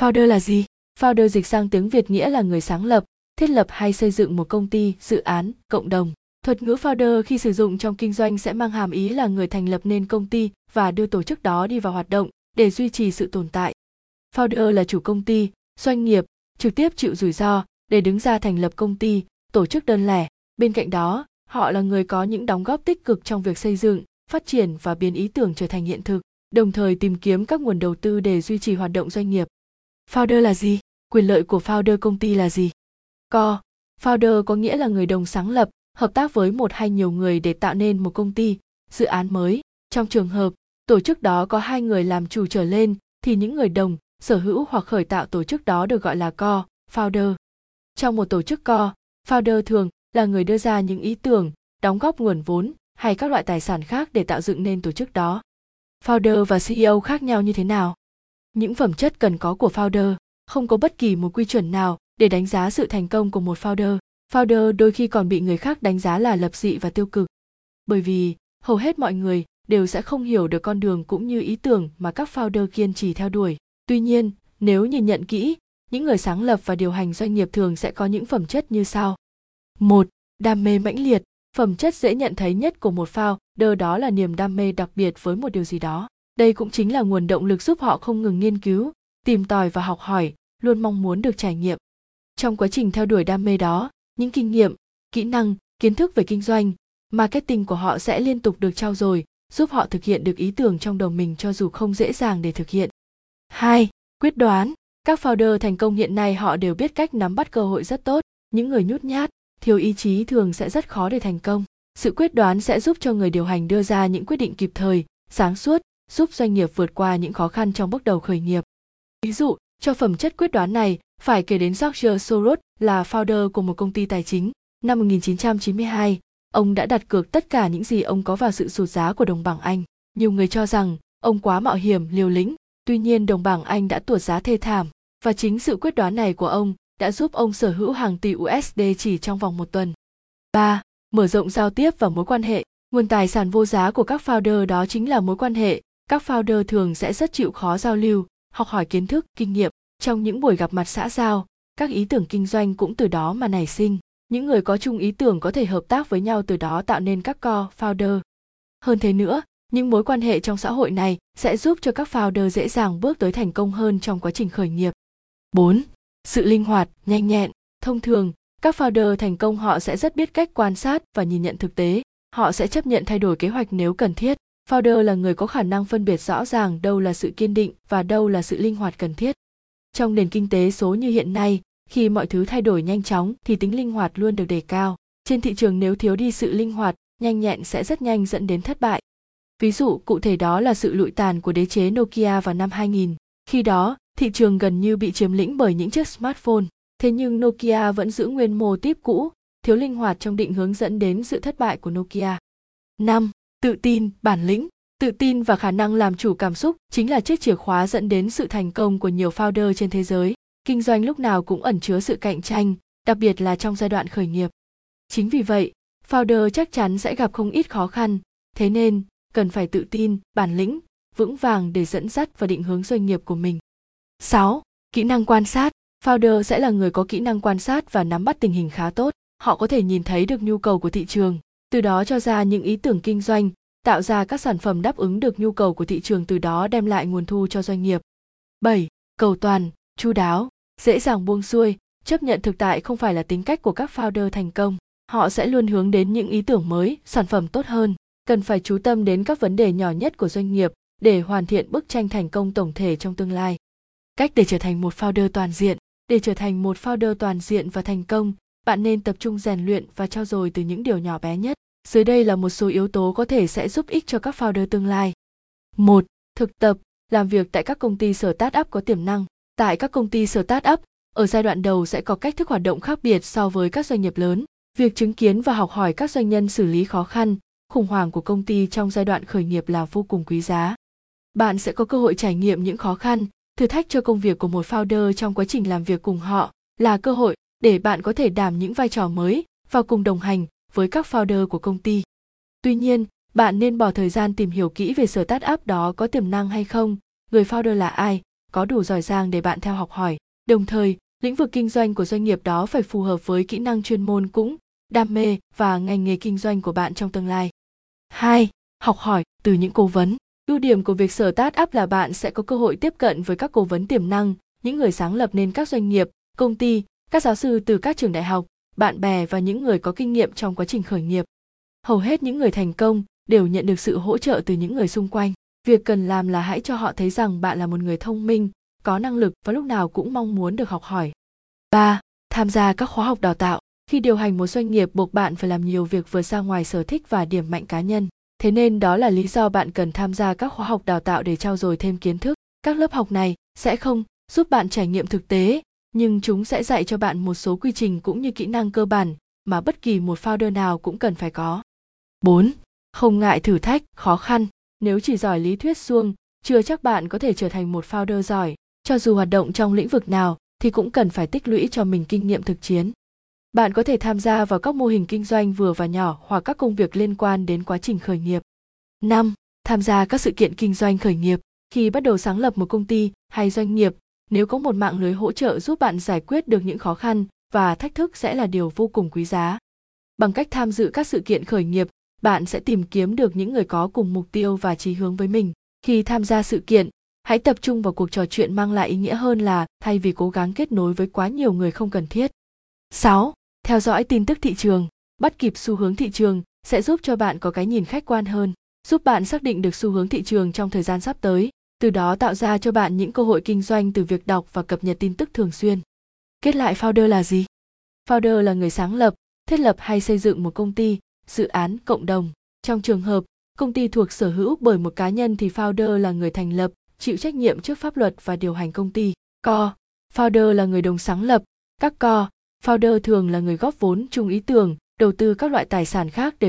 Founder là gì? Founder dịch sang tiếng Việt nghĩa là người sáng lập, thiết lập hay xây dựng một công ty, dự án, cộng đồng. Thuật ngữ founder khi sử dụng trong kinh doanh sẽ mang hàm ý là người thành lập nên công ty và đưa tổ chức đó đi vào hoạt động để duy trì sự tồn tại. Founder là chủ công ty, doanh nghiệp, trực tiếp chịu rủi ro để đứng ra thành lập công ty, tổ chức đơn lẻ. Bên cạnh đó, họ là người có những đóng góp tích cực trong việc xây dựng, phát triển và biến ý tưởng trở thành hiện thực, đồng thời tìm kiếm các nguồn đầu tư để duy trì hoạt động doanh nghiệp. Founder là gì? Quyền lợi của founder công ty là gì? Co, founder có nghĩa là người đồng sáng lập, hợp tác với một hay nhiều người để tạo nên một công ty, dự án mới. Trong trường hợp, tổ chức đó có hai người làm chủ trở lên, thì những người đồng, sở hữu hoặc khởi tạo tổ chức đó được gọi là co, founder. Trong một tổ chức co, founder thường là người đưa ra những ý tưởng, đóng góp nguồn vốn hay các loại tài sản khác để tạo dựng nên tổ chức đó. Founder và CEO khác nhau như thế nào? Những phẩm chất cần có của founder, không có bất kỳ một quy chuẩn nào để đánh giá sự thành công của một founder. Founder đôi khi còn bị người khác đánh giá là lập dị và tiêu cực. Bởi vì, hầu hết mọi người đều sẽ không hiểu được con đường cũng như ý tưởng mà các founder kiên trì theo đuổi. Tuy nhiên, nếu nhìn nhận kỹ, những người sáng lập và điều hành doanh nghiệp thường sẽ có những phẩm chất như sau. Một, Đam mê mãnh liệt. Phẩm chất dễ nhận thấy nhất của một founder đó là niềm đam mê đặc biệt với một điều gì đó. Đây cũng chính là nguồn động lực giúp họ không ngừng nghiên cứu, tìm tòi và học hỏi, luôn mong muốn được trải nghiệm. Trong quá trình theo đuổi đam mê đó, những kinh nghiệm, kỹ năng, kiến thức về kinh doanh, marketing của họ sẽ liên tục được trao dồi, giúp họ thực hiện được ý tưởng trong đầu mình cho dù không dễ dàng để thực hiện. 2. Quyết đoán. Các founder thành công hiện nay họ đều biết cách nắm bắt cơ hội rất tốt, những người nhút nhát, thiếu ý chí thường sẽ rất khó để thành công. Sự quyết đoán sẽ giúp cho người điều hành đưa ra những quyết định kịp thời, sáng suốt, giúp doanh nghiệp vượt qua những khó khăn trong bước đầu khởi nghiệp. Ví dụ, cho phẩm chất quyết đoán này, phải kể đến George Soros là founder của một công ty tài chính. Năm 1992, ông đã đặt cược tất cả những gì ông có vào sự sụt giá của đồng bảng Anh. Nhiều người cho rằng ông quá mạo hiểm, liều lĩnh, tuy nhiên đồng bảng Anh đã tuột giá thê thảm và chính sự quyết đoán này của ông đã giúp ông sở hữu hàng tỷ USD chỉ trong vòng một tuần. 3. Mở rộng giao tiếp và mối quan hệ. Nguồn tài sản vô giá của các founder đó chính là mối quan hệ. Các founder thường sẽ rất chịu khó giao lưu, học hỏi kiến thức, kinh nghiệm. Trong những buổi gặp mặt xã giao, các ý tưởng kinh doanh cũng từ đó mà nảy sinh. Những người có chung ý tưởng có thể hợp tác với nhau từ đó tạo nên các co-founder. Hơn thế nữa, những mối quan hệ trong xã hội này sẽ giúp cho các founder dễ dàng bước tới thành công hơn trong quá trình khởi nghiệp. 4. Sự linh hoạt, nhanh nhẹn. Thông thường, các founder thành công họ sẽ rất biết cách quan sát và nhìn nhận thực tế. Họ sẽ chấp nhận thay đổi kế hoạch nếu cần thiết. Founder là người có khả năng phân biệt rõ ràng đâu là sự kiên định và đâu là sự linh hoạt cần thiết. Trong nền kinh tế số như hiện nay, khi mọi thứ thay đổi nhanh chóng thì tính linh hoạt luôn được đề cao. Trên thị trường nếu thiếu đi sự linh hoạt, nhanh nhẹn sẽ rất nhanh dẫn đến thất bại. Ví dụ cụ thể đó là sự lụi tàn của đế chế Nokia vào năm 2000. Khi đó, thị trường gần như bị chiếm lĩnh bởi những chiếc smartphone. Thế nhưng Nokia vẫn giữ nguyên mô típ cũ, thiếu linh hoạt trong định hướng dẫn đến sự thất bại của Nokia. 5. Tự tin, bản lĩnh. Tự tin và khả năng làm chủ cảm xúc chính là chiếc chìa khóa dẫn đến sự thành công của nhiều founder trên thế giới. Kinh doanh lúc nào cũng ẩn chứa sự cạnh tranh, đặc biệt là trong giai đoạn khởi nghiệp. Chính vì vậy, founder chắc chắn sẽ gặp không ít khó khăn, thế nên cần phải tự tin, bản lĩnh, vững vàng để dẫn dắt và định hướng doanh nghiệp của mình. 6. Kỹ năng quan sát. Founder sẽ là người có kỹ năng quan sát và nắm bắt tình hình khá tốt. Họ có thể nhìn thấy được nhu cầu của thị trường, từ đó cho ra những ý tưởng kinh doanh, tạo ra các sản phẩm đáp ứng được nhu cầu của thị trường từ đó đem lại nguồn thu cho doanh nghiệp. 7. Cầu toàn, chu đáo, dễ dàng buông xuôi, chấp nhận thực tại không phải là tính cách của các founder thành công. Họ sẽ luôn hướng đến những ý tưởng mới, sản phẩm tốt hơn, cần phải chú tâm đến các vấn đề nhỏ nhất của doanh nghiệp để hoàn thiện bức tranh thành công tổng thể trong tương lai. Cách để trở thành một founder toàn diện, để trở thành một founder toàn diện và thành công, bạn nên tập trung rèn luyện và trao dồi từ những điều nhỏ bé nhất. Dưới đây là một số yếu tố có thể sẽ giúp ích cho các founder tương lai. 1. Thực tập, làm việc tại các công ty startup có tiềm năng. Tại các công ty startup, ở giai đoạn đầu sẽ có cách thức hoạt động khác biệt so với các doanh nghiệp lớn. Việc chứng kiến và học hỏi các doanh nhân xử lý khó khăn, khủng hoảng của công ty trong giai đoạn khởi nghiệp là vô cùng quý giá. Bạn sẽ có cơ hội trải nghiệm những khó khăn, thử thách cho công việc của một founder trong quá trình làm việc cùng họ là cơ hội để bạn có thể đảm những vai trò mới và cùng đồng hành với các founder của công ty. Tuy nhiên, bạn nên bỏ thời gian tìm hiểu kỹ về sở tát up đó có tiềm năng hay không, người founder là ai, có đủ giỏi giang để bạn theo học hỏi đồng thời lĩnh vực kinh doanh của doanh nghiệp đó phải phù hợp với kỹ năng chuyên môn cũng đam mê và ngành nghề kinh doanh của bạn trong tương lai 2. Học hỏi từ những cố vấn. Ưu điểm của việc sở tát up là bạn sẽ có cơ hội tiếp cận với các cố vấn tiềm năng, những người sáng lập nên các doanh nghiệp, công ty, các giáo sư từ các trường đại học, bạn bè và những người có kinh nghiệm trong quá trình khởi nghiệp. Hầu hết những người thành công đều nhận được sự hỗ trợ từ những người xung quanh. Việc cần làm là hãy cho họ thấy rằng bạn là một người thông minh, có năng lực và lúc nào cũng mong muốn được học hỏi. 3. Tham gia các khóa học đào tạo. Khi điều hành một doanh nghiệp buộc bạn phải làm nhiều việc vượt ra ngoài sở thích và điểm mạnh cá nhân. Thế nên đó là lý do bạn cần tham gia các khóa học đào tạo để trao dồi thêm kiến thức. Các lớp học này sẽ không giúp bạn trải nghiệm thực tế, nhưng chúng sẽ dạy cho bạn một số quy trình cũng như kỹ năng cơ bản mà bất kỳ một founder nào cũng cần phải có. 4. Không ngại thử thách, khó khăn. Nếu chỉ giỏi lý thuyết suông, chưa chắc bạn có thể trở thành một founder giỏi. Cho dù hoạt động trong lĩnh vực nào thì cũng cần phải tích lũy cho mình kinh nghiệm thực chiến. Bạn có thể tham gia vào các mô hình kinh doanh vừa và nhỏ hoặc các công việc liên quan đến quá trình khởi nghiệp. 5. Tham gia các sự kiện kinh doanh khởi nghiệp. Khi bắt đầu sáng lập một công ty hay doanh nghiệp, nếu có một mạng lưới hỗ trợ giúp bạn giải quyết được những khó khăn và thách thức sẽ là điều vô cùng quý giá. Bằng cách tham dự các sự kiện khởi nghiệp, bạn sẽ tìm kiếm được những người có cùng mục tiêu và chí hướng với mình. Khi tham gia sự kiện, hãy tập trung vào cuộc trò chuyện mang lại ý nghĩa hơn là thay vì cố gắng kết nối với quá nhiều người không cần thiết. 6. Theo dõi tin tức thị trường, bắt kịp xu hướng thị trường sẽ giúp cho bạn có cái nhìn khách quan hơn, giúp bạn xác định được xu hướng thị trường trong thời gian sắp tới, từ đó tạo ra cho bạn những cơ hội kinh doanh từ việc đọc và cập nhật tin tức thường xuyên. Kết lại founder là gì? Founder là người sáng lập, thiết lập hay xây dựng một công ty, dự án cộng đồng. Trong trường hợp công ty thuộc sở hữu bởi một cá nhân thì founder là người thành lập, chịu trách nhiệm trước pháp luật và điều hành công ty. Co, founder là người đồng sáng lập, các co, founder thường là người góp vốn chung ý tưởng, đầu tư các loại tài sản khác để vận